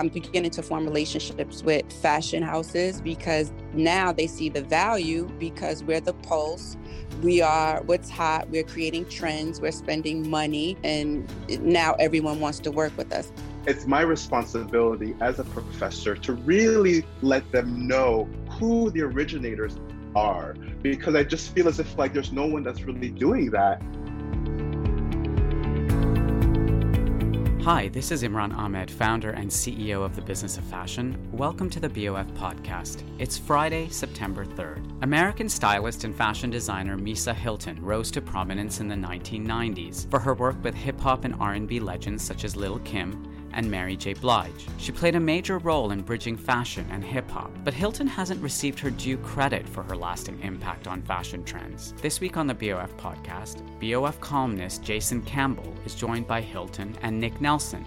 I'm beginning to form relationships with fashion houses because now they see the value because we're the pulse. We are what's hot. We're creating trends. We're spending money. And now everyone wants to work with us. It's my responsibility as a professor to really let them know who the originators are because I just feel as if like there's no one that's really doing that. Hi, this is Imran Ahmed, founder and CEO of the Business of Fashion. Welcome to the BOF podcast. It's Friday, September 3rd. American stylist and fashion designer Misa Hylton rose to prominence in the 1990s for her work with hip hop and R&B legends such as Lil Kim and Mary J. Blige. She played a major role in bridging fashion and hip hop, but Hylton hasn't received her due credit for her lasting impact on fashion trends. This week on the BOF podcast, BOF columnist Jason Campbell is joined by Hylton and Nick Nelson,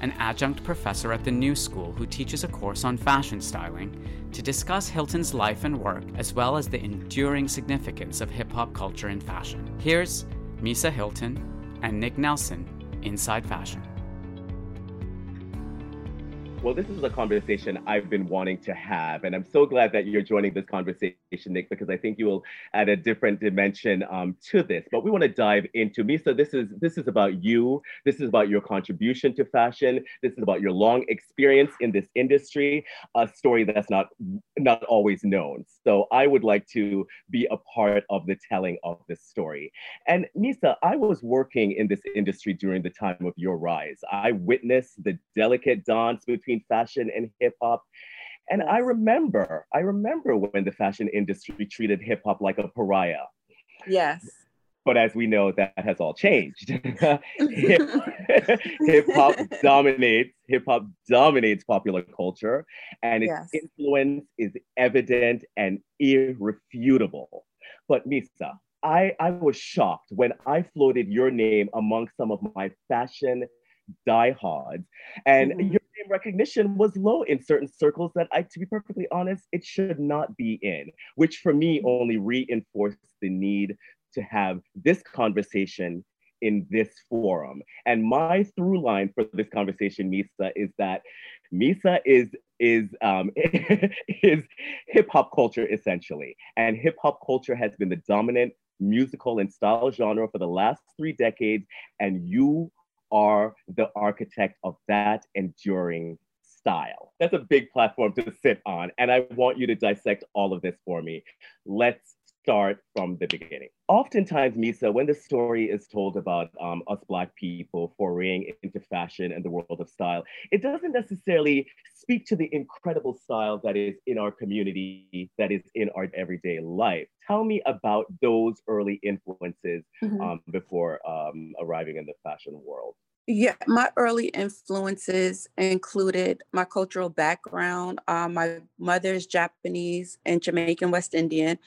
an adjunct professor at the New School who teaches a course on fashion styling, to discuss Hylton's life and work as well as the enduring significance of hip hop culture in fashion. Here's Misa Hylton and Nick Nelson inside fashion. Well, this is a conversation I've been wanting to have, and I'm so glad that you're joining this conversation, Nick, because I think you will add a different dimension um, to this. But we want to dive into Misa. This is this is about you. This is about your contribution to fashion. This is about your long experience in this industry. A story that's not not always known. So I would like to be a part of the telling of this story. And Misa, I was working in this industry during the time of your rise. I witnessed the delicate dance between fashion and hip hop. And I remember, I remember when the fashion industry treated hip hop like a pariah. Yes. But as we know, that has all changed. hip hop dominates, hip hop dominates popular culture, and its Yes. influence is evident and irrefutable. But Misa, I, I was shocked when I floated your name among some of my fashion diehards, and Mhm. your name recognition was low in certain circles that I, to be perfectly honest, it should not be in, which for me only reinforced the need to have this conversation in this forum. And my through line for this conversation, Misa, is that Misa is is um, is hip hop culture essentially, and hip hop culture has been the dominant musical and style genre for the last three decades, and you are the architect of that enduring style. That's a big platform to sit on, and I want you to dissect all of this for me. Let's start from the beginning. Oftentimes, Misa, when the story is told about um, us Black people foraying into fashion and the world of style, it doesn't necessarily speak to the incredible style that is in our community, that is in our everyday life. Tell me about those early influences mm-hmm. um, before um, arriving in the fashion world. Yeah, my early influences included my cultural background. Um, my mother is Japanese and Jamaican West Indian,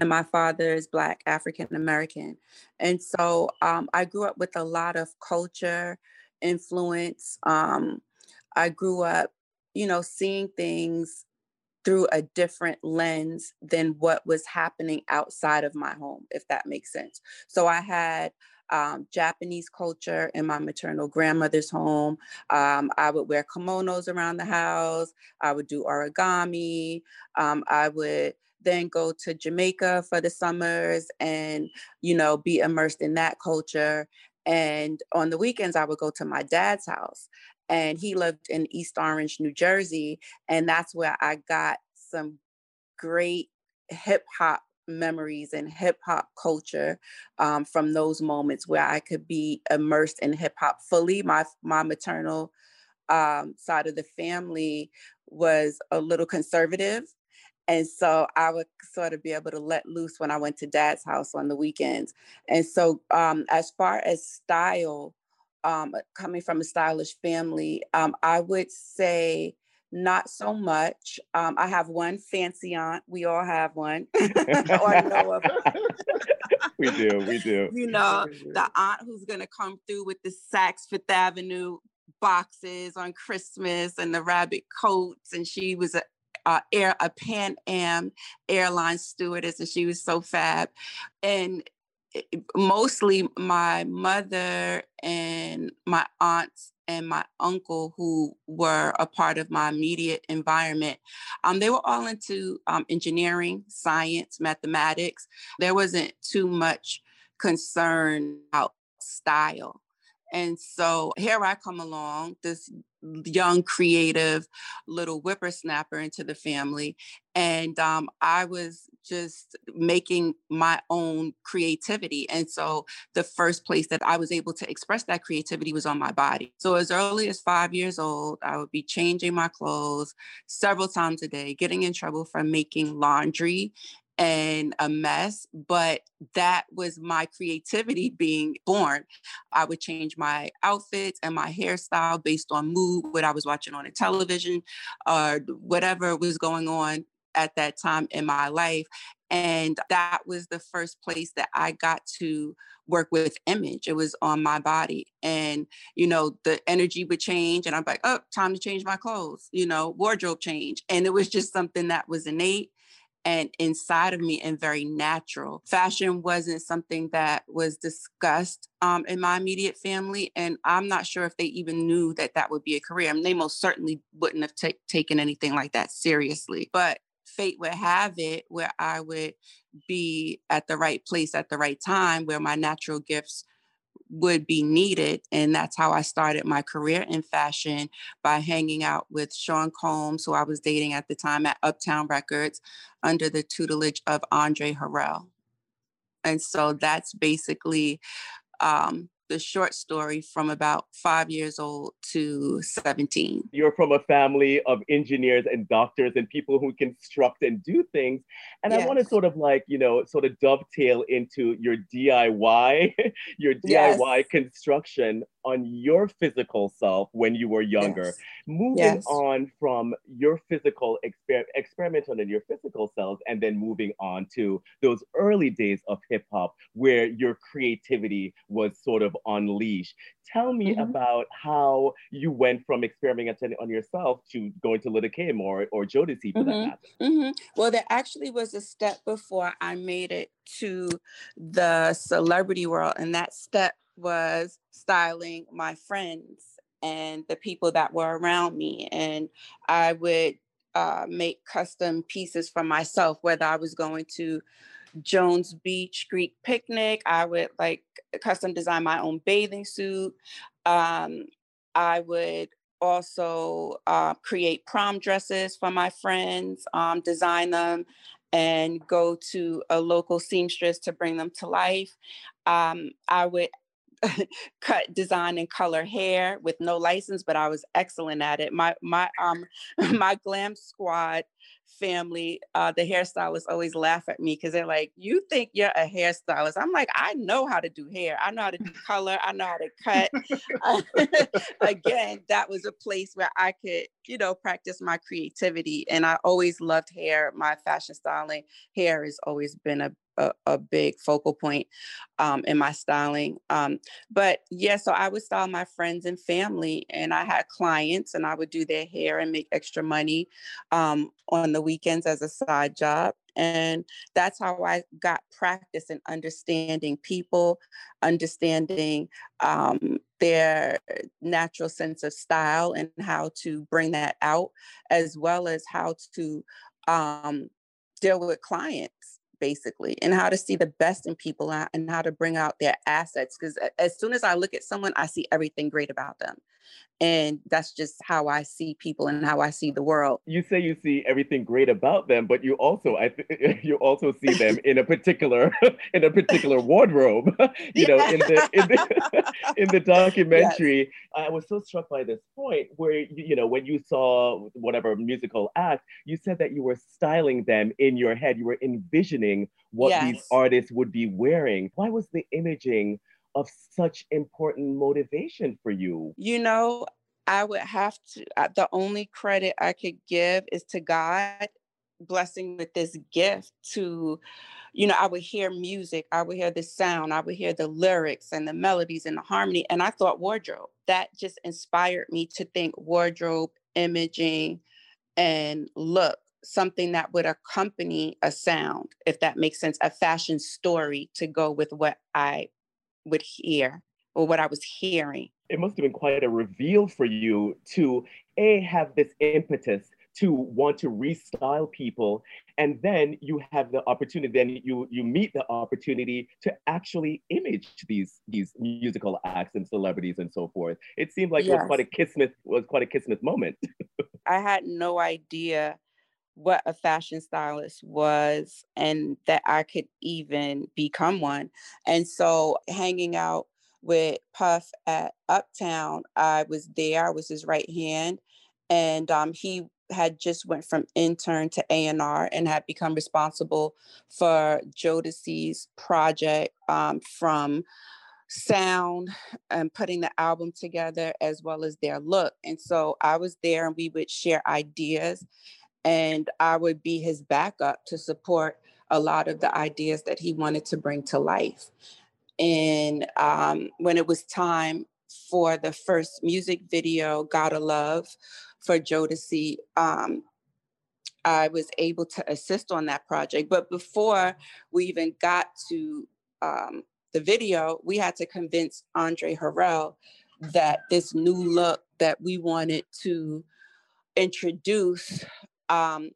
and my father is Black African American. And so um, I grew up with a lot of culture influence. Um, I grew up, you know, seeing things through a different lens than what was happening outside of my home, if that makes sense. So I had um, Japanese culture in my maternal grandmother's home. Um, I would wear kimonos around the house. I would do origami. Um, I would then go to Jamaica for the summers and, you know, be immersed in that culture. And on the weekends, I would go to my dad's house. And he lived in East Orange, New Jersey. And that's where I got some great hip hop memories and hip hop culture um, from those moments where I could be immersed in hip hop fully. My my maternal um, side of the family was a little conservative. And so I would sort of be able to let loose when I went to dad's house on the weekends. And so, um, as far as style, um, coming from a stylish family, um, I would say not so much. Um, I have one fancy aunt. We all have one, or know of. we do. We do. You know, the aunt who's going to come through with the Saks Fifth Avenue boxes on Christmas and the rabbit coats, and she was a uh, air a Pan Am airline stewardess, and she was so fab. And mostly my mother and my aunts and my uncle who were a part of my immediate environment um, they were all into um, engineering science mathematics. There wasn't too much concern about style and so here I come along, this young, creative little whippersnapper into the family. And um, I was just making my own creativity. And so the first place that I was able to express that creativity was on my body. So as early as five years old, I would be changing my clothes several times a day, getting in trouble for making laundry and a mess, but that was my creativity being born. I would change my outfits and my hairstyle based on mood, what I was watching on the television, uh, or whatever was going on at that time in my life. And that was the first place that I got to work with image. It was on my body. And, you know, the energy would change. And I'm like, oh, time to change my clothes, you know, wardrobe change. And it was just something that was innate and inside of me and very natural. Fashion wasn't something that was discussed um, in my immediate family. And I'm not sure if they even knew that that would be a career. I mean, they most certainly wouldn't have t- taken anything like that seriously. But fate would have it where I would be at the right place at the right time, where my natural gifts would be needed. And that's how I started my career in fashion by hanging out with Sean Combs, who I was dating at the time at Uptown Records under the tutelage of Andre Harrell. And so that's basically um, the short story from about five years old to 17. You're from a family of engineers and doctors and people who construct and do things. And yes. I want to sort of like, you know, sort of dovetail into your DIY, your DIY yes. construction on your physical self when you were younger. Yes. Moving yes. on from your physical exper- experimenting on your physical selves, and then moving on to those early days of hip hop where your creativity was sort of unleashed. Tell me mm-hmm. about how you went from experimenting on yourself to going to Little Kim or, or Jodeci for mm-hmm. that matter. Mm-hmm. Well, there actually was a step before I made it to the celebrity world, and that step was styling my friends and the people that were around me. And I would uh, make custom pieces for myself, whether I was going to Jones Beach Greek picnic. I would like custom design my own bathing suit. Um, I would also uh, create prom dresses for my friends, um, design them, and go to a local seamstress to bring them to life. Um, I would cut, design, and color hair with no license, but I was excellent at it. My my um my glam squad family, uh, the hairstylists always laugh at me because they're like, "You think you're a hairstylist?" I'm like, "I know how to do hair. I know how to do color. I know how to cut." Again, that was a place where I could, you know, practice my creativity, and I always loved hair. My fashion styling hair has always been a a, a big focal point um, in my styling. Um, but yeah, so I would style my friends and family, and I had clients, and I would do their hair and make extra money um, on the weekends as a side job. And that's how I got practice in understanding people, understanding um, their natural sense of style and how to bring that out, as well as how to um, deal with clients basically and how to see the best in people and how to bring out their assets because as soon as i look at someone i see everything great about them and that's just how I see people and how I see the world. You say you see everything great about them, but you also I th- you also see them in a particular in a particular wardrobe. you know, in the in the, in the documentary, yes. I was so struck by this point where you know when you saw whatever musical act, you said that you were styling them in your head. You were envisioning what yes. these artists would be wearing. Why was the imaging of such important motivation for you? You know, I would have to, the only credit I could give is to God blessing with this gift to you know i would hear music i would hear the sound i would hear the lyrics and the melodies and the harmony and i thought wardrobe that just inspired me to think wardrobe imaging and look something that would accompany a sound if that makes sense a fashion story to go with what i would hear or what I was hearing. It must have been quite a reveal for you to a have this impetus to want to restyle people and then you have the opportunity then you you meet the opportunity to actually image these these musical acts and celebrities and so forth it seemed like yes. it was quite a kismet was quite a kismet moment i had no idea what a fashion stylist was and that I could even become one. And so hanging out with Puff at Uptown, I was there, I was his right hand. And um, he had just went from intern to A&R and had become responsible for Jodeci's project um, from sound and putting the album together as well as their look. And so I was there and we would share ideas and I would be his backup to support a lot of the ideas that he wanted to bring to life. And um, when it was time for the first music video, Gotta Love, for Jodeci, um, I was able to assist on that project. But before we even got to um, the video, we had to convince Andre Harrell that this new look that we wanted to introduce um,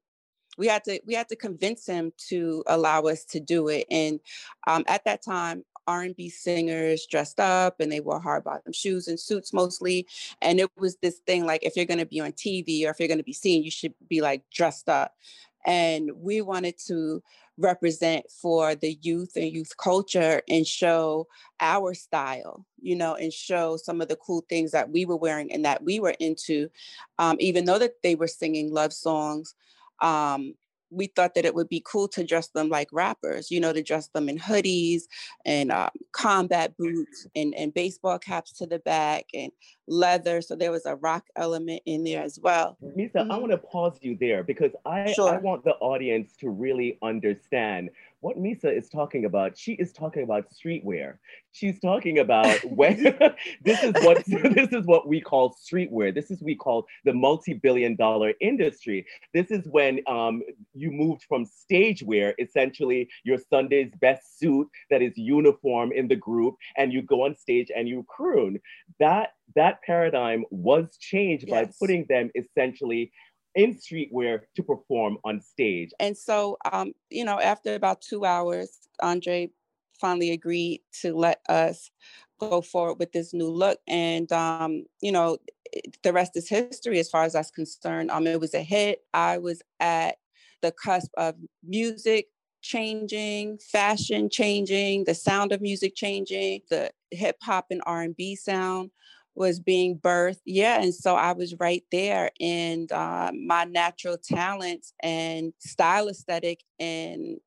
we had to we had to convince him to allow us to do it. And um, at that time, R&B singers dressed up and they wore hard bottom shoes and suits mostly. And it was this thing like if you're going to be on TV or if you're going to be seen, you should be like dressed up. And we wanted to represent for the youth and youth culture and show our style, you know, and show some of the cool things that we were wearing and that we were into, um, even though that they were singing love songs. Um, we thought that it would be cool to dress them like rappers, you know, to dress them in hoodies and um, combat boots and, and baseball caps to the back and leather. So there was a rock element in there as well. Misa, mm-hmm. I want to pause you there because I, sure. I want the audience to really understand what Misa is talking about, she is talking about streetwear. She's talking about when this is what this is what we call streetwear. This is we call the multi-billion dollar industry. This is when um, you moved from stage wear, essentially your Sunday's best suit that is uniform in the group, and you go on stage and you croon. That that paradigm was changed yes. by putting them essentially in streetwear to perform on stage. And so, um, you know, after about two hours, Andre finally agreed to let us go forward with this new look. And, um, you know, the rest is history as far as that's concerned. Um, it was a hit. I was at the cusp of music changing, fashion changing, the sound of music changing, the hip hop and R&B sound was being birthed. Yeah. And so I was right there. And uh, my natural talents and style aesthetic and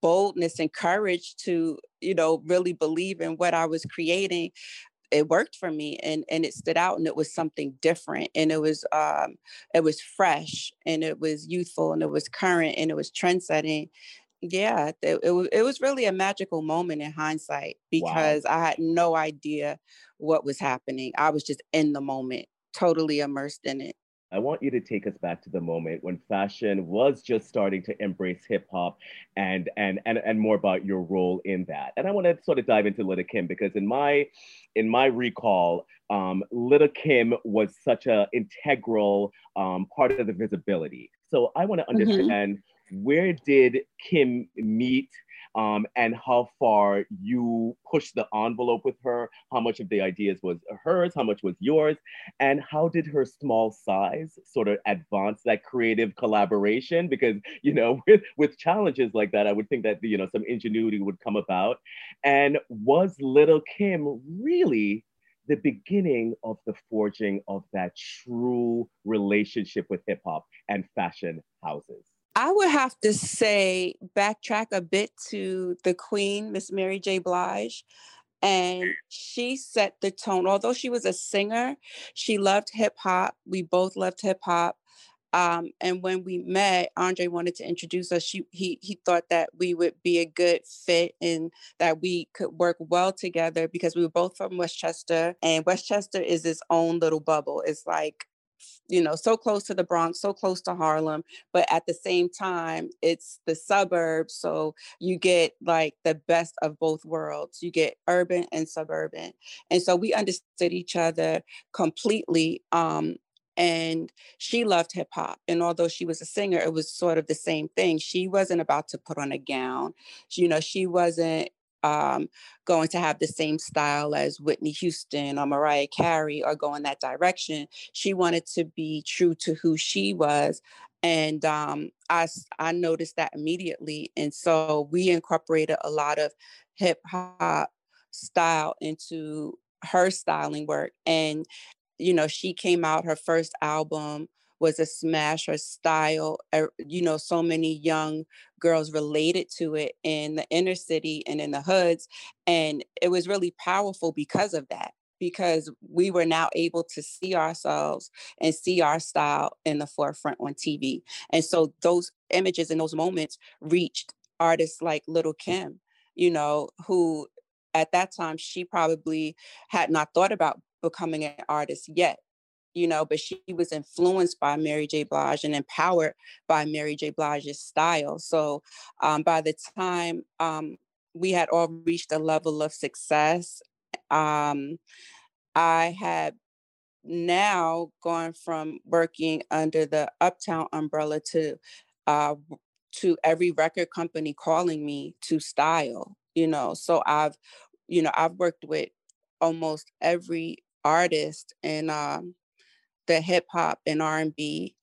boldness and courage to, you know, really believe in what I was creating it worked for me and and it stood out and it was something different and it was um it was fresh and it was youthful and it was current and it was trend setting yeah it, it, it was really a magical moment in hindsight because wow. i had no idea what was happening. I was just in the moment, totally immersed in it. I want you to take us back to the moment when fashion was just starting to embrace hip hop and, and and and more about your role in that. And I want to sort of dive into Little Kim because in my in my recall, um, Little Kim was such an integral um, part of the visibility. So I want to mm-hmm. understand mm-hmm. Where did Kim meet um, and how far you pushed the envelope with her, how much of the ideas was hers, how much was yours, and how did her small size sort of advance that creative collaboration? Because, you know, with, with challenges like that, I would think that, you know, some ingenuity would come about. And was Little Kim really the beginning of the forging of that true relationship with hip hop and fashion houses? I would have to say, backtrack a bit to the Queen, Miss Mary J. Blige. And she set the tone. Although she was a singer, she loved hip hop. We both loved hip hop. Um, and when we met, Andre wanted to introduce us. She, he he thought that we would be a good fit and that we could work well together because we were both from Westchester, and Westchester is its own little bubble. It's like you know, so close to the Bronx, so close to Harlem, but at the same time, it's the suburbs. So you get like the best of both worlds. You get urban and suburban. And so we understood each other completely. Um, and she loved hip hop. And although she was a singer, it was sort of the same thing. She wasn't about to put on a gown. You know, she wasn't um, going to have the same style as Whitney Houston or Mariah Carey or go in that direction. She wanted to be true to who she was. And um, I, I noticed that immediately. And so we incorporated a lot of hip hop style into her styling work. And, you know, she came out, her first album was a smash or style er, you know so many young girls related to it in the inner city and in the hoods and it was really powerful because of that because we were now able to see ourselves and see our style in the forefront on TV. And so those images and those moments reached artists like Little Kim, you know, who at that time she probably had not thought about becoming an artist yet you know, but she was influenced by Mary J. Blige and empowered by Mary J. Blige's style. So um, by the time um, we had all reached a level of success, um, I had now gone from working under the Uptown umbrella to uh, to every record company calling me to style. You know, so I've you know I've worked with almost every artist and um, the hip hop and R&B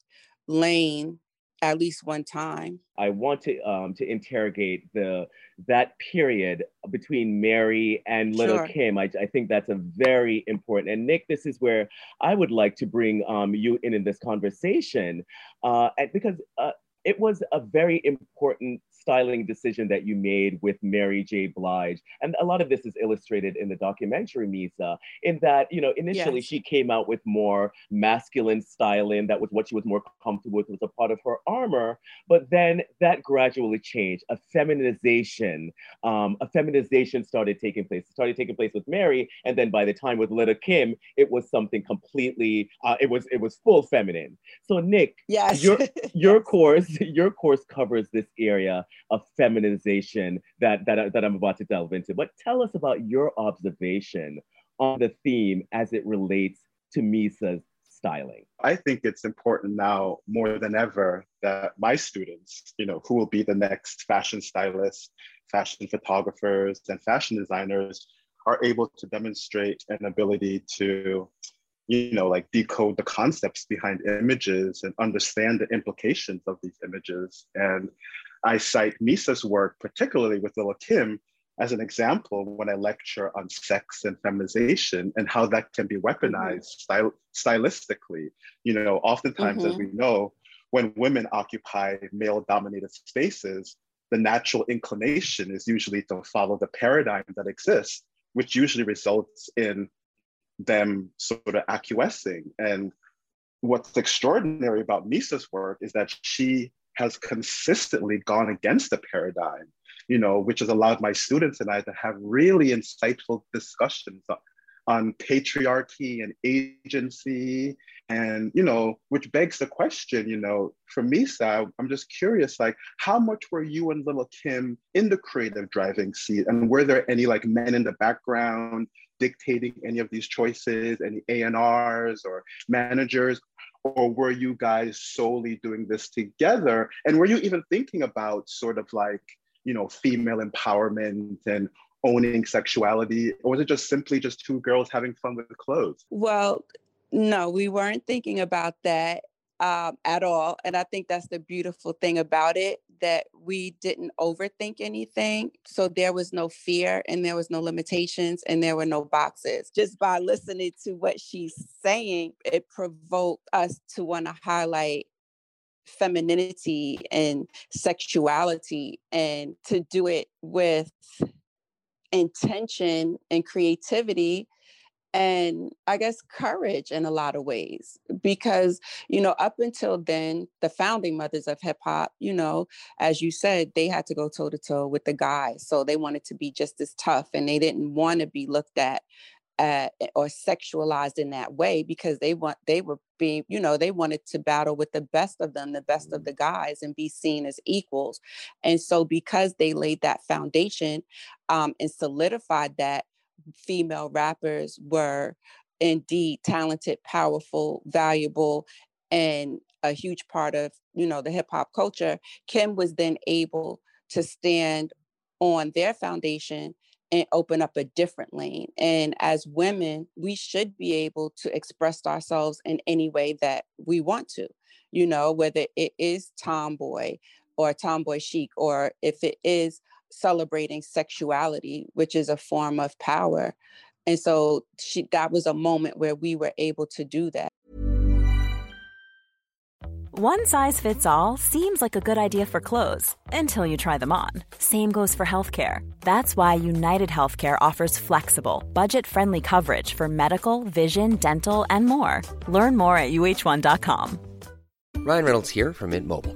lane at least one time. I want to um, to interrogate the that period between Mary and Little sure. Kim. I, I think that's a very important. And Nick, this is where I would like to bring um, you in in this conversation, uh, because uh, it was a very important styling decision that you made with Mary J. Blige. And a lot of this is illustrated in the documentary, Misa, in that, you know, initially yes. she came out with more masculine styling. That was what she was more comfortable with, was a part of her armor. But then that gradually changed. A feminization, um, a feminization started taking place. It started taking place with Mary. And then by the time with Lil' Kim, it was something completely, uh, it was it was full feminine. So Nick, yes. your, your yes. course, your course covers this area of feminization that, that, that I'm about to delve into. But tell us about your observation on the theme as it relates to Misa's styling. I think it's important now more than ever that my students, you know, who will be the next fashion stylists, fashion photographers, and fashion designers are able to demonstrate an ability to you know, like decode the concepts behind images and understand the implications of these images. And I cite Misa's work, particularly with Lil' Kim, as an example when I lecture on sex and feminization and how that can be weaponized mm-hmm. styl- stylistically. You know, oftentimes, mm-hmm. as we know, when women occupy male dominated spaces, the natural inclination is usually to follow the paradigm that exists, which usually results in them sort of acquiescing. And what's extraordinary about Misa's work is that she has consistently gone against the paradigm, you know, which has allowed my students and I to have really insightful discussions on patriarchy and agency and you know which begs the question you know for Misa i'm just curious like how much were you and little Kim in the creative driving seat? And were there any like men in the background dictating any of these choices any A&Rs or managers or were you guys solely doing this together? And were you even thinking about sort of like you know female empowerment and owning sexuality? Or was it just simply just two girls having fun with clothes? Well no we weren't thinking about that um, at all and i think that's the beautiful thing about it that we didn't overthink anything so there was no fear and there was no limitations and there were no boxes. Just by listening to what she's saying it provoked us to want to highlight femininity and sexuality and to do it with intention and creativity and I guess courage in a lot of ways. Because, you know, up until then, the founding mothers of hip hop, you know, as you said, they had to go toe to toe with the guys. So they wanted to be just as tough and they didn't want to be looked at uh, or sexualized in that way because they want they were being you know they wanted to battle with the best of them the best of mm. the guys and be seen as equals and so because they laid that foundation um, and solidified that female rappers were indeed talented powerful valuable and a huge part of you know the hip hop culture kim was then able to stand on their foundation and open up a different lane. And as women, we should be able to express ourselves in any way that we want to, you know, whether it is tomboy or tomboy chic, or if it is celebrating sexuality, which is a form of power. And so she, that was a moment where we were able to do that. One size fits all seems like a good idea for clothes until you try them on. Same goes for healthcare. That's why United Healthcare offers flexible, budget friendly coverage for medical, vision, dental, and more. Learn more at uhc.com. Ryan Reynolds here from Mint Mobile.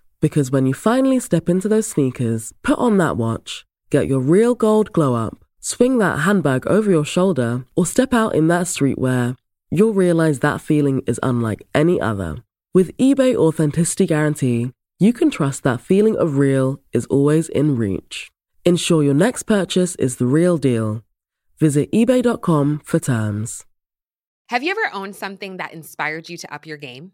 Because when you finally step into those sneakers, put on that watch, get your real gold glow up, swing that handbag over your shoulder, or step out in that streetwear, you'll realize that feeling is unlike any other. With eBay Authenticity Guarantee, you can trust that feeling of real is always in reach. Ensure your next purchase is the real deal. Visit eBay.com for terms. Have you ever owned something that inspired you to up your game?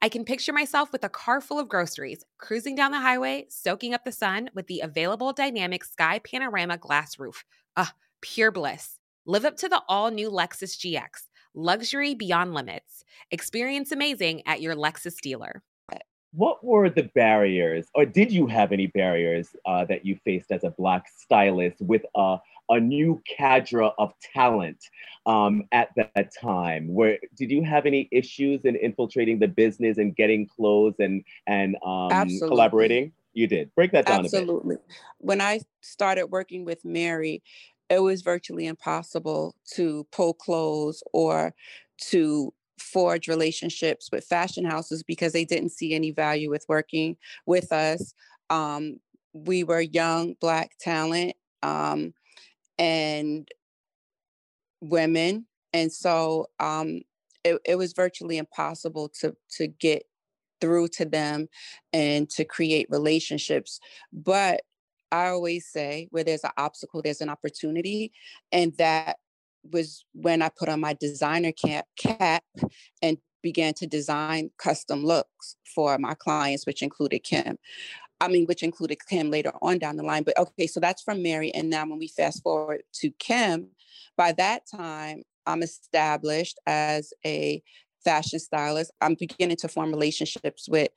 I can picture myself with a car full of groceries, cruising down the highway, soaking up the sun with the available dynamic sky panorama glass roof. Ah, pure bliss. Live up to the all new Lexus GX luxury beyond limits. Experience amazing at your Lexus dealer. What were the barriers, or did you have any barriers uh, that you faced as a Black stylist with a, a new cadre of talent um, at that time? Where did you have any issues in infiltrating the business and getting clothes and and um, collaborating? You did. Break that down Absolutely. When I started working with Mary, it was virtually impossible to pull clothes or to forge relationships with fashion houses because they didn't see any value with working with us. Um, we were young black talent um, and women, and so um, it, it was virtually impossible to to get through to them and to create relationships. But I always say where there's an obstacle, there's an opportunity. And that was when I put on my designer cap, cap and began to design custom looks for my clients, which included Kim. I mean, which included Kim later on down the line. But okay, so that's from Mary. And now when we fast forward to Kim, by that time, I'm established as a fashion stylist. I'm beginning to form relationships with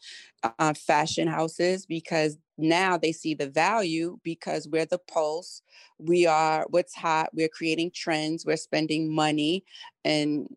uh, fashion houses because now they see the value because we're the pulse. We are what's hot. We're creating trends. We're spending money. And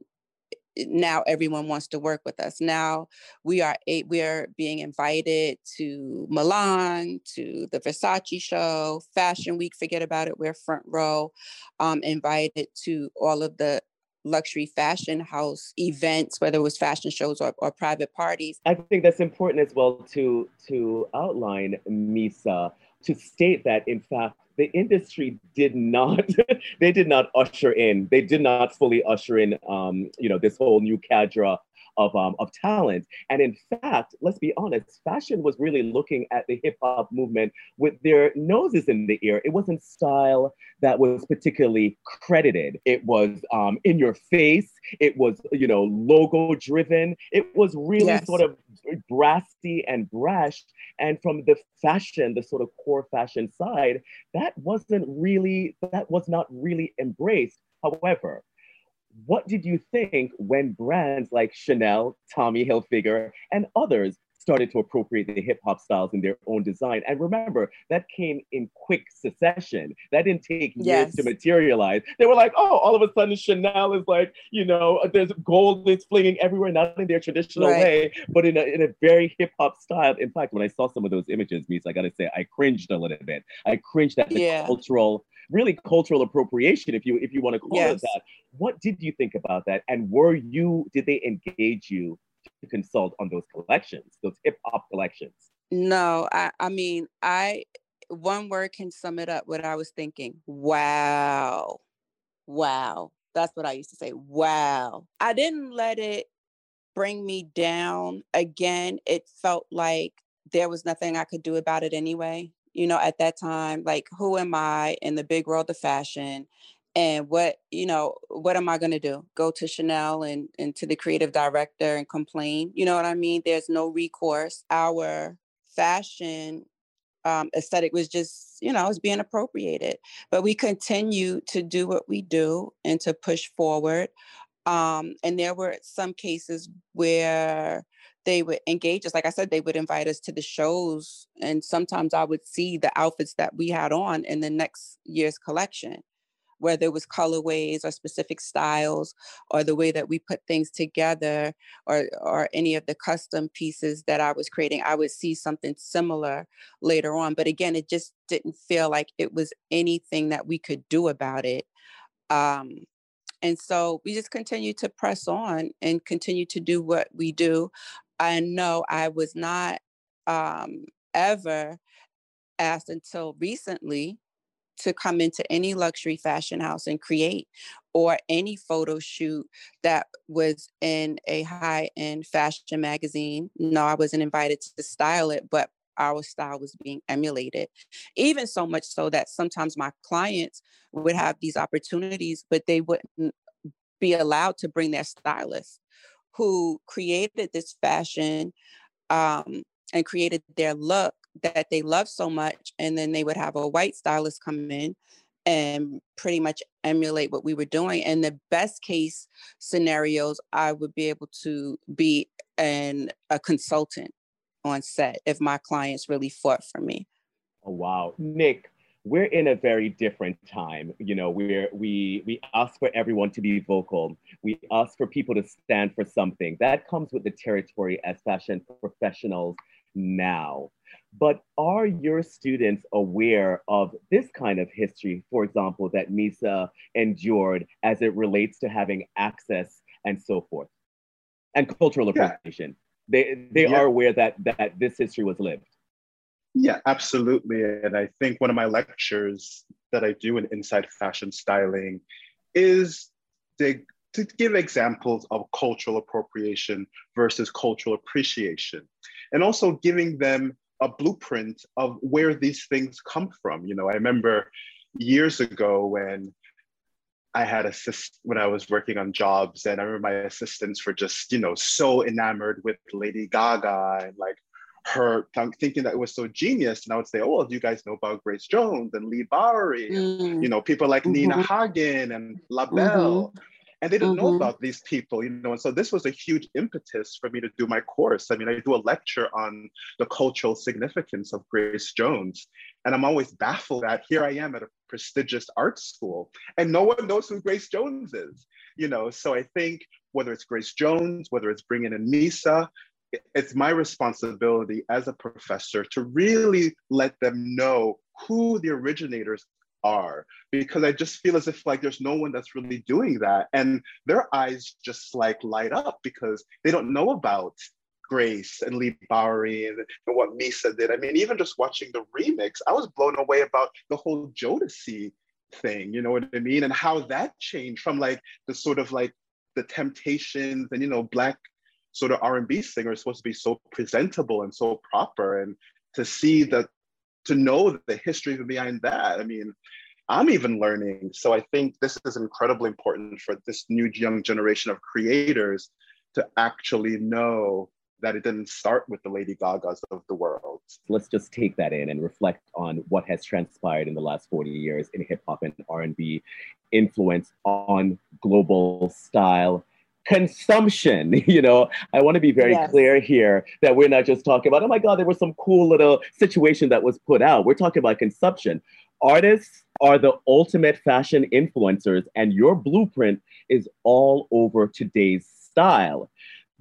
now everyone wants to work with us. Now we are we are being invited to Milan, to the Versace show, Fashion Week. Forget about it. We're front row. Um, invited to all of the luxury fashion house events, whether it was fashion shows or, or private parties. I think that's important as well to to outline, Misa, to state that in fact the industry did not they did not usher in they did not fully usher in um, you know this whole new cadre of, um, of talent. And in fact, let's be honest, fashion was really looking at the hip hop movement with their noses in the ear. It wasn't style that was particularly credited. It was um, in your face. It was, you know, logo driven. It was really yes. sort of brassy and brash. And from the fashion, the sort of core fashion side, that wasn't really, that was not really embraced. However, what did you think when brands like Chanel, Tommy Hilfiger, and others started to appropriate the hip hop styles in their own design? And remember, that came in quick succession. That didn't take years yes. to materialize. They were like, oh, all of a sudden Chanel is like, you know, there's gold that's flinging everywhere, not in their traditional right. way, but in a, in a very hip hop style. In fact, when I saw some of those images, Mies, I gotta say, I cringed a little bit. I cringed at the yeah. cultural really cultural appropriation, if you if you want to call yes. it that. What did you think about that? And were you did they engage you to consult on those collections, those hip hop collections? No, I I mean I one word can sum it up what I was thinking. Wow. Wow. That's what I used to say. Wow. I didn't let it bring me down. Again, it felt like there was nothing I could do about it anyway you know, at that time, like, who am I in the big world of fashion? And what you know what am i to do? Go to chanel and and to the creative director and complain? You know what i mean? There's no recourse. Our fashion um, aesthetic was just you know was being appropriated. But we continue to do what we do and to push forward. Um, and there were some cases where they would engage us like i said they would invite us to the shows and sometimes i would see the outfits that we had on in the next year's collection whether it was colorways or specific styles or the way that we put things together or or any of the custom pieces that I was creating, I would see something similar later on. But again, it just didn't feel like it was anything that we could do about it. Um, and so we just continue to press on and continue to do what we do. I know I was not um, ever asked until recently to come into any luxury fashion house and create or any photo shoot that was in a high end fashion magazine. No, I wasn't invited to style it, but our style was being emulated. Even so much so that sometimes my clients would have these opportunities, but they wouldn't be allowed to bring their stylist who created this fashion um, and created their look that they love so much. And then they would have a white stylist come in and pretty much emulate what we were doing. And the best case scenarios, I would be able to be an a consultant on set if my clients really fought for me. Oh wow. Nick, we're in a very different time. You know, we're we we ask for everyone to be vocal. We ask for people to stand for something. That comes with the territory as fashion professionals now. But are your students aware of this kind of history, for example, that Misa endured as it relates to having access and so forth, and cultural appropriation? Yeah. They they yeah. are aware that that this history was lived. Yeah, absolutely. And I think one of my lectures that I do in Inside Fashion Styling is to, to give examples of cultural appropriation versus cultural appreciation, and also giving them a blueprint of where these things come from. You know, I remember years ago when I had assist when I was working on jobs, and I remember my assistants were just, you know, so enamored with Lady Gaga and like her thinking that it was so genius. And I would say, Oh, well, do you guys know about Grace Jones and Leigh Bowery? Mm. you know, people like mm-hmm. Nina Hagen and La Belle. Mm-hmm and they didn't mm-hmm. know about these people you know and so this was a huge impetus for me to do my course i mean i do a lecture on the cultural significance of grace jones and i'm always baffled that here i am at a prestigious art school and no one knows who grace jones is you know so i think whether it's grace jones whether it's bringing in misa it's my responsibility as a professor to really let them know who the originators are because I just feel as if like there's no one that's really doing that. And their eyes just like light up because they don't know about Grace and Leigh Bowery and, and what Misa did. I mean, even just watching the remix, I was blown away about the whole Jodeci thing, you know what I mean? And how that changed from like the sort of like the temptations and you know, black sort of R&B singer is supposed to be so presentable and so proper and to see that to know the history behind that. I mean, I'm even learning. So I think this is incredibly important for this new young generation of creators to actually know that it didn't start with the Lady Gagas of the world. Let's just take that in and reflect on what has transpired in the last 40 years in hip hop and R&B influence on global style consumption. You know, I want to be very yes. clear here that we're not just talking about, oh my God, there was some cool little situation that was put out. We're talking about consumption. Artists are the ultimate fashion influencers, and your blueprint is all over today's style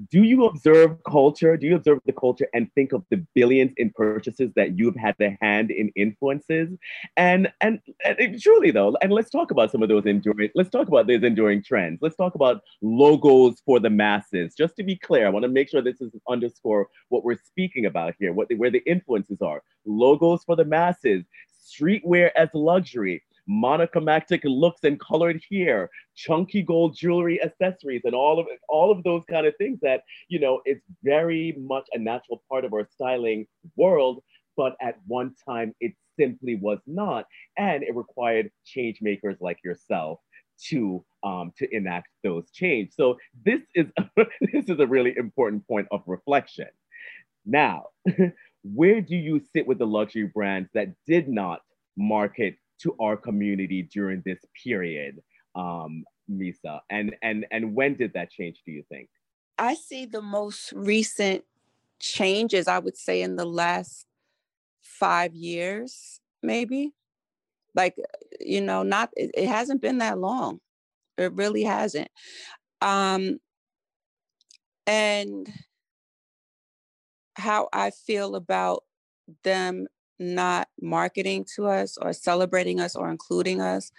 do you observe culture? Do you observe the culture and think of the billions in purchases that you've had a hand in influences? And, and and truly though, and let's talk about some of those enduring. Let's talk about those enduring trends. Let's talk about logos for the masses. Just to be clear, I want to make sure this is underscore what we're speaking about here. What the, where the influences are. Logos for the masses. Streetwear as luxury monochromatic looks and colored hair, chunky gold jewelry, accessories, and all of all of those kind of things that you know it's very much a natural part of our styling world. But at one time, it simply was not. And it required change makers like yourself to um, to enact those change. So this is this is a really important point of reflection. Now, where do you sit with the luxury brands that did not market to our community during this period, um, Misa? And and and when did that change? Do you think? I see the most recent changes. I would say in the last five years, maybe. Like you know, not it, it hasn't been that long. It really hasn't. Um, and how I feel about them not marketing to us or celebrating us or including us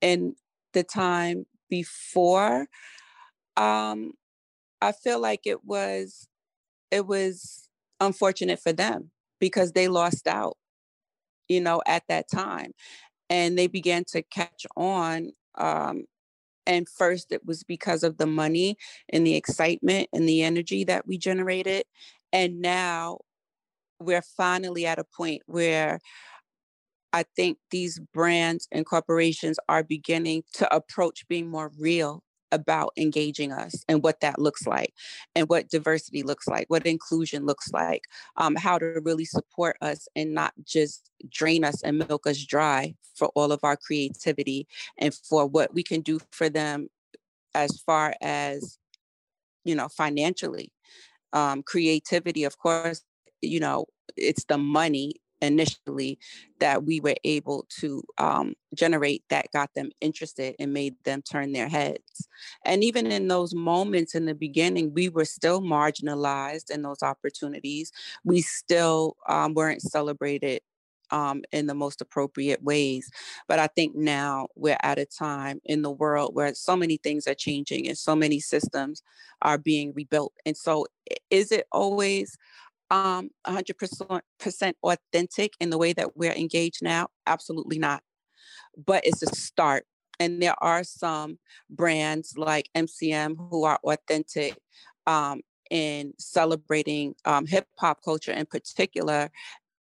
in the time before um i feel like it was it was unfortunate for them because they lost out you know at that time and they began to catch on um and first it was because of the money and the excitement and the energy that we generated and now we're finally at a point where I think these brands and corporations are beginning to approach being more real about engaging us and what that looks like and what diversity looks like what inclusion looks like um, how to really support us and not just drain us and milk us dry for all of our creativity and for what we can do for them as far as you know financially. Um, creativity, of course, you know, it's the money initially that we were able to um, generate that got them interested and made them turn their heads. And even in those moments in the beginning, we were still marginalized in those opportunities. We still um, weren't celebrated um, in the most appropriate ways. But I think now we're at a time in the world where so many things are changing and so many systems are being rebuilt. And so, is it always um, 100% authentic in the way that we're engaged now? Absolutely not. But it's a start. And there are some brands like MCM who are authentic um, in celebrating um, hip hop culture in particular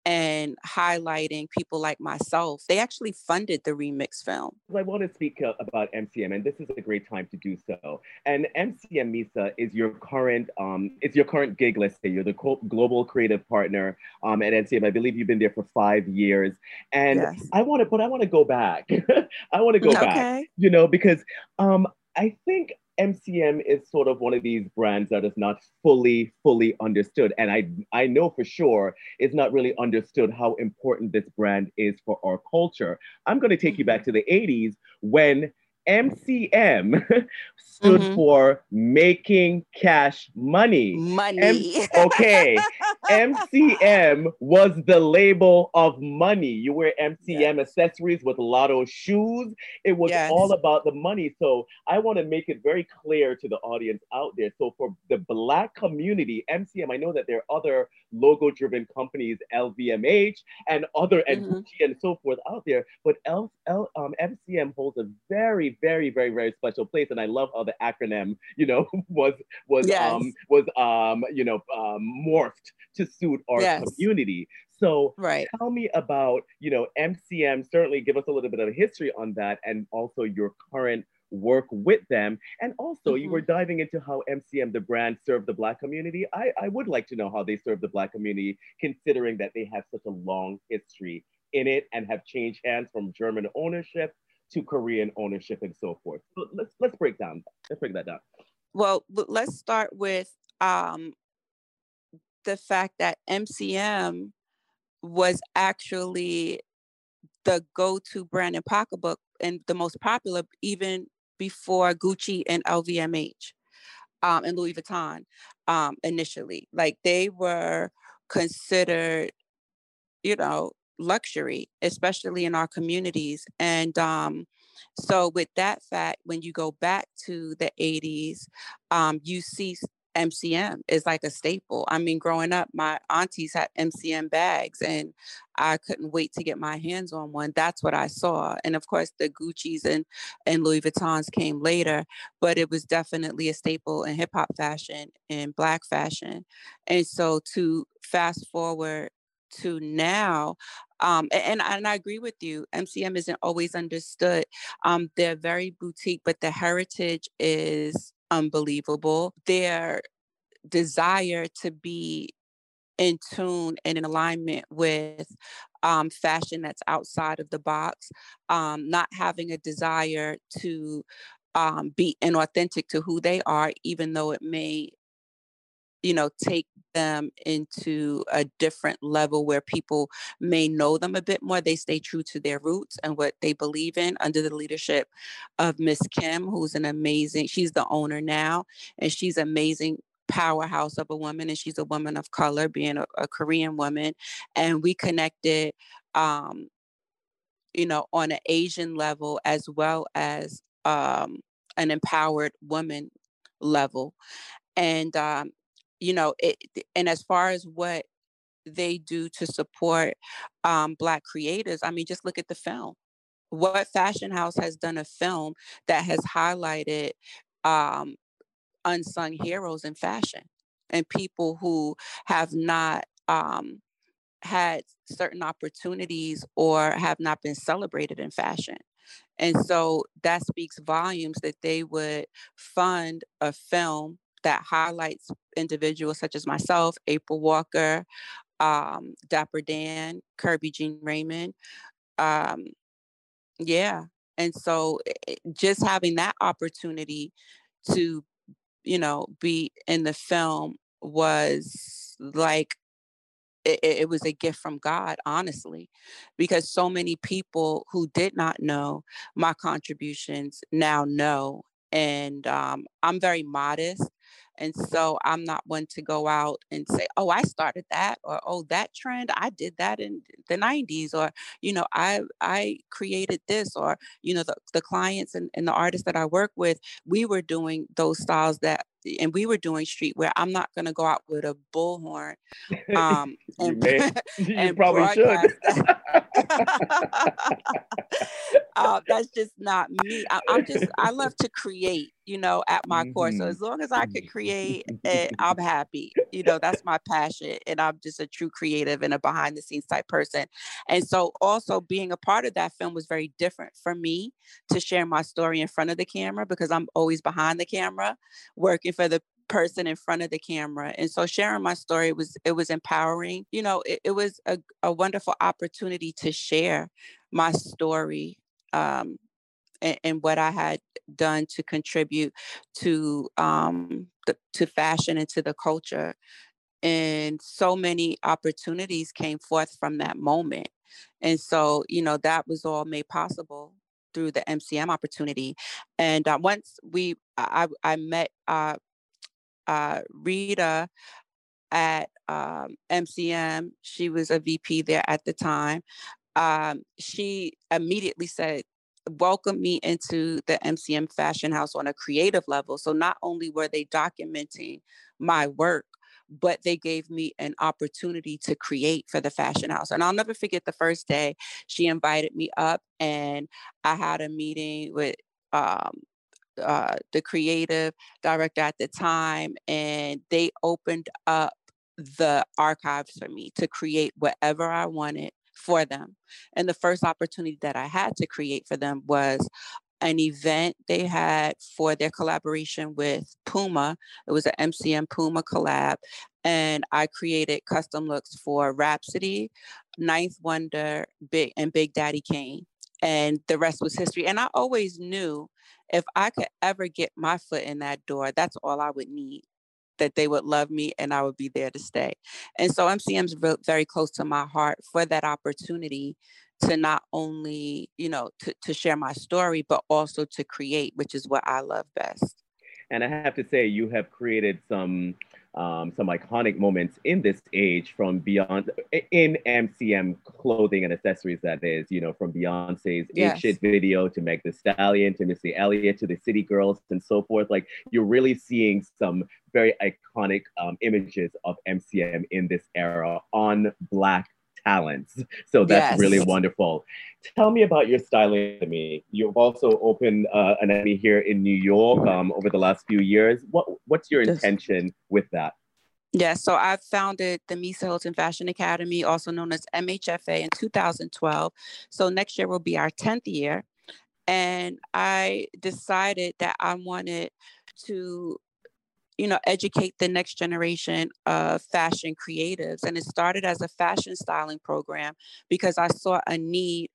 and highlighting people like myself. They actually funded the remix film. I want to speak uh, about MCM, and this is a great time to do so. And MCM Misa is your current, um, it's your current gig. Let's say you're the global creative partner um, at MCM. I believe you've been there for five years, and yes. I want to, but I want to go back. I want to go okay. back, you know, because um, I think MCM is sort of one of these brands that is not fully, fully understood. And I, I know for sure it's not really understood how important this brand is for our culture. I'm going to take you back to the 80s when MCM stood mm-hmm. for making cash money. Money. M- okay. MCM was the label of money. You wear MCM yes. accessories with Lotto shoes. It was yes. all about the money. So I want to make it very clear to the audience out there. So for the Black community, MCM, I know that there are other logo driven companies, LVMH and other mm-hmm. and, and so forth out there, but L, L, um, MCM holds a very very, very, very special place. And I love how the acronym, you know, was was yes. um was um you know um, morphed to suit our yes. community. So right. tell me about, you know, MCM, certainly give us a little bit of a history on that and also your current work with them. And also, mm-hmm. you were diving into how MCM, the brand, served the Black community. I, I would like to know how they serve the Black community, considering that they have such a long history in it and have changed hands from German ownership to Korean ownership and so forth. So let's let's break down. Let's break that down. Well, let's start with um, the fact that MCM was actually the go-to brand in pocketbook and the most popular even before Gucci and LVMH um, and Louis Vuitton um, initially. Like they were considered, you know, luxury, especially in our communities. And um, so, with that fact, when you go back to the 80s, um, you see MCM is like a staple. I mean, growing up, my aunties had MCM bags, and I couldn't wait to get my hands on one. That's what I saw. And of course, the Gucci's and, and Louis Vuittons came later, but it was definitely a staple in hip hop fashion and Black fashion. And so, to fast forward to now um, and, and I agree with you. MCM isn't always understood. Um, they're very boutique, but the heritage is unbelievable. Their desire to be in tune and in alignment with um, fashion that's outside of the box, um, not having a desire to um, be inauthentic to who they are, even though it may you know take them into a different level where people may know them a bit more they stay true to their roots and what they believe in under the leadership of miss kim who's an amazing she's the owner now and she's amazing powerhouse of a woman and she's a woman of color being a, a korean woman and we connected um you know on an asian level as well as um an empowered woman level. And um you know, it, and as far as what they do to support um, Black creators, I mean, just look at the film. What Fashion House has done a film that has highlighted um, unsung heroes in fashion and people who have not um, had certain opportunities or have not been celebrated in fashion. And so that speaks volumes that they would fund a film that highlights individuals such as myself, April Walker, um, Dapper Dan, Kerby Jean-Raymond. Um, yeah. And so it, just having that opportunity to, you know, be in the film was like it, it, was a gift from God, honestly, because so many people who did not know my contributions now know. And um, I'm very modest. And so I'm not one to go out and say, oh, I started that or oh, that trend, I did that in the 90s, or, you know, I I created this, or, you know, the, the clients and, and the artists that I work with, we were doing those styles that and we were doing streetwear. I'm not going to go out with a bullhorn. Um, and, you and probably should. uh, that's just not me. I, am just I love to create, you know, at my mm-hmm. core. So mm-hmm. as long as I can create, it, I'm happy. You know, that's my passion, and I'm just a true creative and a behind the scenes type person. And so also being a part of that film was very different for me to share my story in front of the camera because I'm always behind the camera working for the person in front of the camera and so sharing my story was it was empowering you know it, it was a, a wonderful opportunity to share my story um, and, and, what i had done to contribute to um, the, to fashion and to the culture and so many opportunities came forth from that moment and so you know that was all made possible through the MCM opportunity. And uh, once we, I, I met uh, uh, Rita at um, MCM. She was a VP there at the time. Um, she immediately said, welcome me into the MCM Fashion House on a creative level. So not only were they documenting my work, but they gave me an opportunity to create for the fashion house. And I'll never forget the first day she invited me up and I had a meeting with um, uh, the creative director at the time, and they opened up the archives for me to create whatever I wanted for them. And the first opportunity that I had to create for them was an event they had for their collaboration with Puma. It was an MCM Puma collab. And I created custom looks for Rapsody, Ninth Wonder, Big and Big Daddy Kane. And the rest was history. And I always knew if I could ever get my foot in that door, that's all I would need. That they would love me and I would be there to stay. And so MCM's very close to my heart for that opportunity to not only, you know, to, to share my story, but also to create, which is what I love best. And I have to say, you have created some um, some iconic moments in this age from beyond in MCM clothing and accessories. That is, you know, from Beyonce's yes. Shit video to Meg Thee Stallion to Missy Elliott to the City Girls and so forth. Like you're really seeing some very iconic um, images of MCM in this era on Black talents. So that's yes. really wonderful. Tell me about your styling academy. You've also opened uh, an Emmy here in New York um, over the last few years. What What's your intention with that? Yeah, so I founded the Misa Hylton Fashion Academy, also known as MHFA, in 2012. So next year will be our 10th year. And I decided that I wanted to you know educate the next generation of fashion creatives and it started as a fashion styling program because i saw a need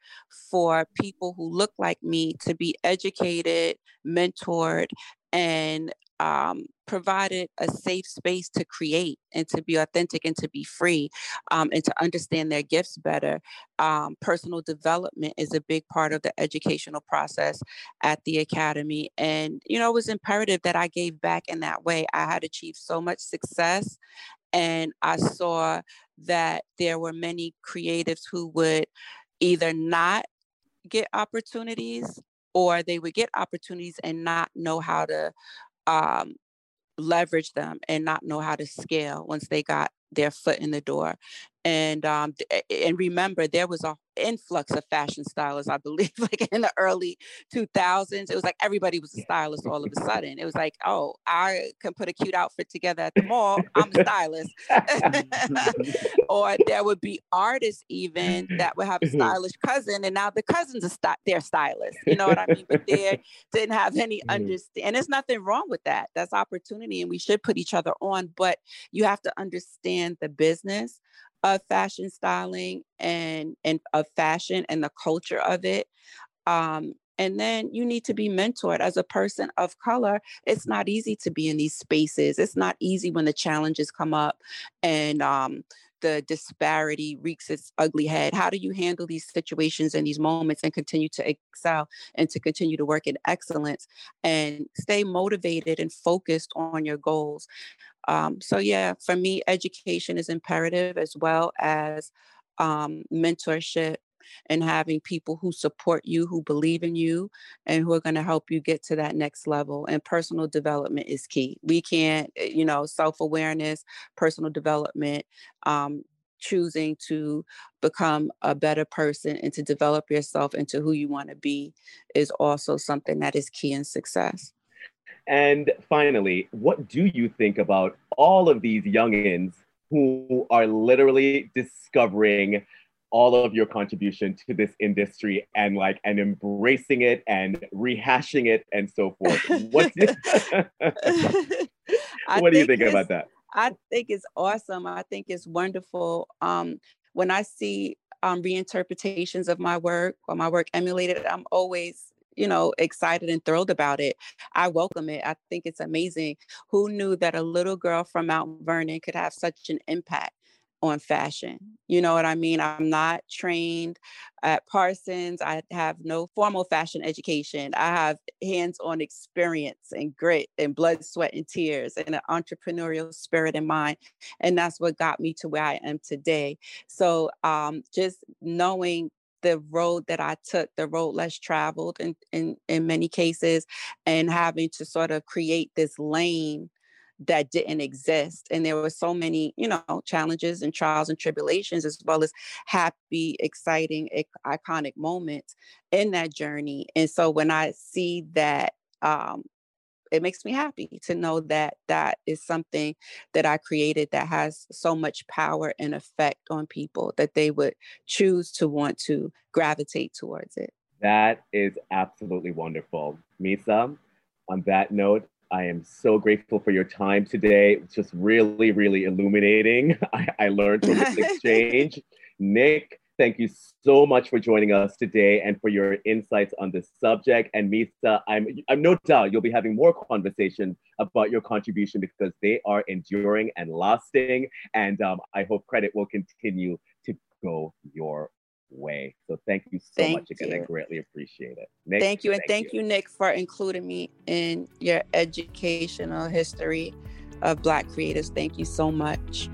for people who look like me to be educated mentored and um, provided a safe space to create and to be authentic and to be free um, and to understand their gifts better. Um, personal development is a big part of the educational process at the academy. And, you know, it was imperative that I gave back in that way. I had achieved so much success and I saw that there were many creatives who would either not get opportunities or they would get opportunities and not know how to um, leverage them and not know how to scale once they got their foot in the door. And um, and remember, there was a influx of fashion stylists, I believe, like in the early 2000s. It was like everybody was a stylist all of a sudden. It was like, oh, I can put a cute outfit together at the mall. I'm a stylist. or there would be artists even that would have a mm-hmm. stylish cousin, and now the cousins are st- they're stylists. You know what I mean? But they didn't have any understand. And there's nothing wrong with that. That's opportunity, and we should put each other on. But you have to understand the business of fashion styling and and of fashion and the culture of it um, and then you need to be mentored. As a person of color it's not easy to be in these spaces. It's not easy when the challenges come up and um, the disparity wreaks its ugly head how do you handle these situations and these moments and continue to excel and to continue to work in excellence and stay motivated and focused on your goals? Um, so yeah, for me, education is imperative as well as um, mentorship and having people who support you, who believe in you, and who are going to help you get to that next level. And personal development is key. We can't, eh, you know, self awareness, personal development, um, choosing to become a better person and to develop yourself into who you want to be is also something that is key in success. And finally, what do you think about all of these youngins who are literally discovering all of your contribution to this industry and like and embracing it and rehashing it and so forth? What do, what do you think about that? I think it's awesome. I think it's wonderful. Um, when I see um, reinterpretations of my work or my work emulated, I'm always you know, excited and thrilled about it. I welcome it. I think it's amazing. Who knew that a little girl from Mount Vernon could have such an impact? On fashion. You know what I mean? I'm not trained at Parsons. I have no formal fashion education. I have hands on experience and grit and blood, sweat, and tears and an entrepreneurial spirit in mind. And that's what got me to where I am today. So um, just knowing the road that I took, the road less traveled in, in, in many cases, and having to sort of create this lane that didn't exist. And there were so many, you know, challenges and trials and tribulations, as well as happy, exciting, iconic moments in that journey. And so when I see that um, it makes me happy to know that that is something that I created that has so much power and effect on people that they would choose to want to gravitate towards it. That is absolutely wonderful. Misa, on that note, I am so grateful for your time today. It's just really, really illuminating. I, I learned from this exchange. Nick, Thank you so much for joining us today and for your insights on this subject. And Misa, I'm, I'm no doubt you'll be having more conversation about your contribution because they are enduring and lasting. And um, I hope credit will continue to go your way. So thank you so thank much again. You. I greatly appreciate it. Nick, thank you. And thank, thank you. you, Nick, for including me in your educational history of Black creatives. Thank you so much.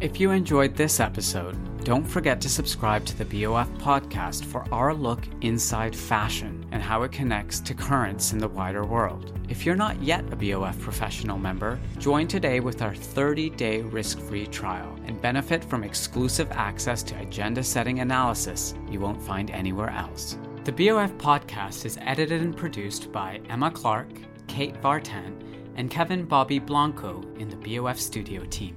If you enjoyed this episode, don't forget to subscribe to the BOF podcast for our look inside fashion and how it connects to currents in the wider world. If you're not yet a BOF professional member, join today with our 30 day risk free trial and benefit from exclusive access to agenda setting analysis you won't find anywhere else. The BOF podcast is edited and produced by Emma Clark, Kate Vartan, and Kevin Bobby Blanco in the BOF studio team.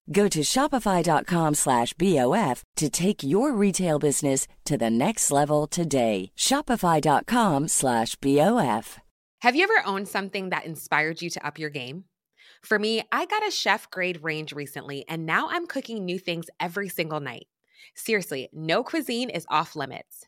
Go to shopify.com slash BOF to take your retail business to the next level today. Shopify.com slash BOF. Have you ever owned something that inspired you to up your game? For me, I got a chef grade range recently, and now I'm cooking new things every single night. Seriously, no cuisine is off limits.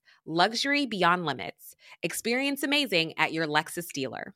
Luxury beyond limits. Experience amazing at your Lexus dealer.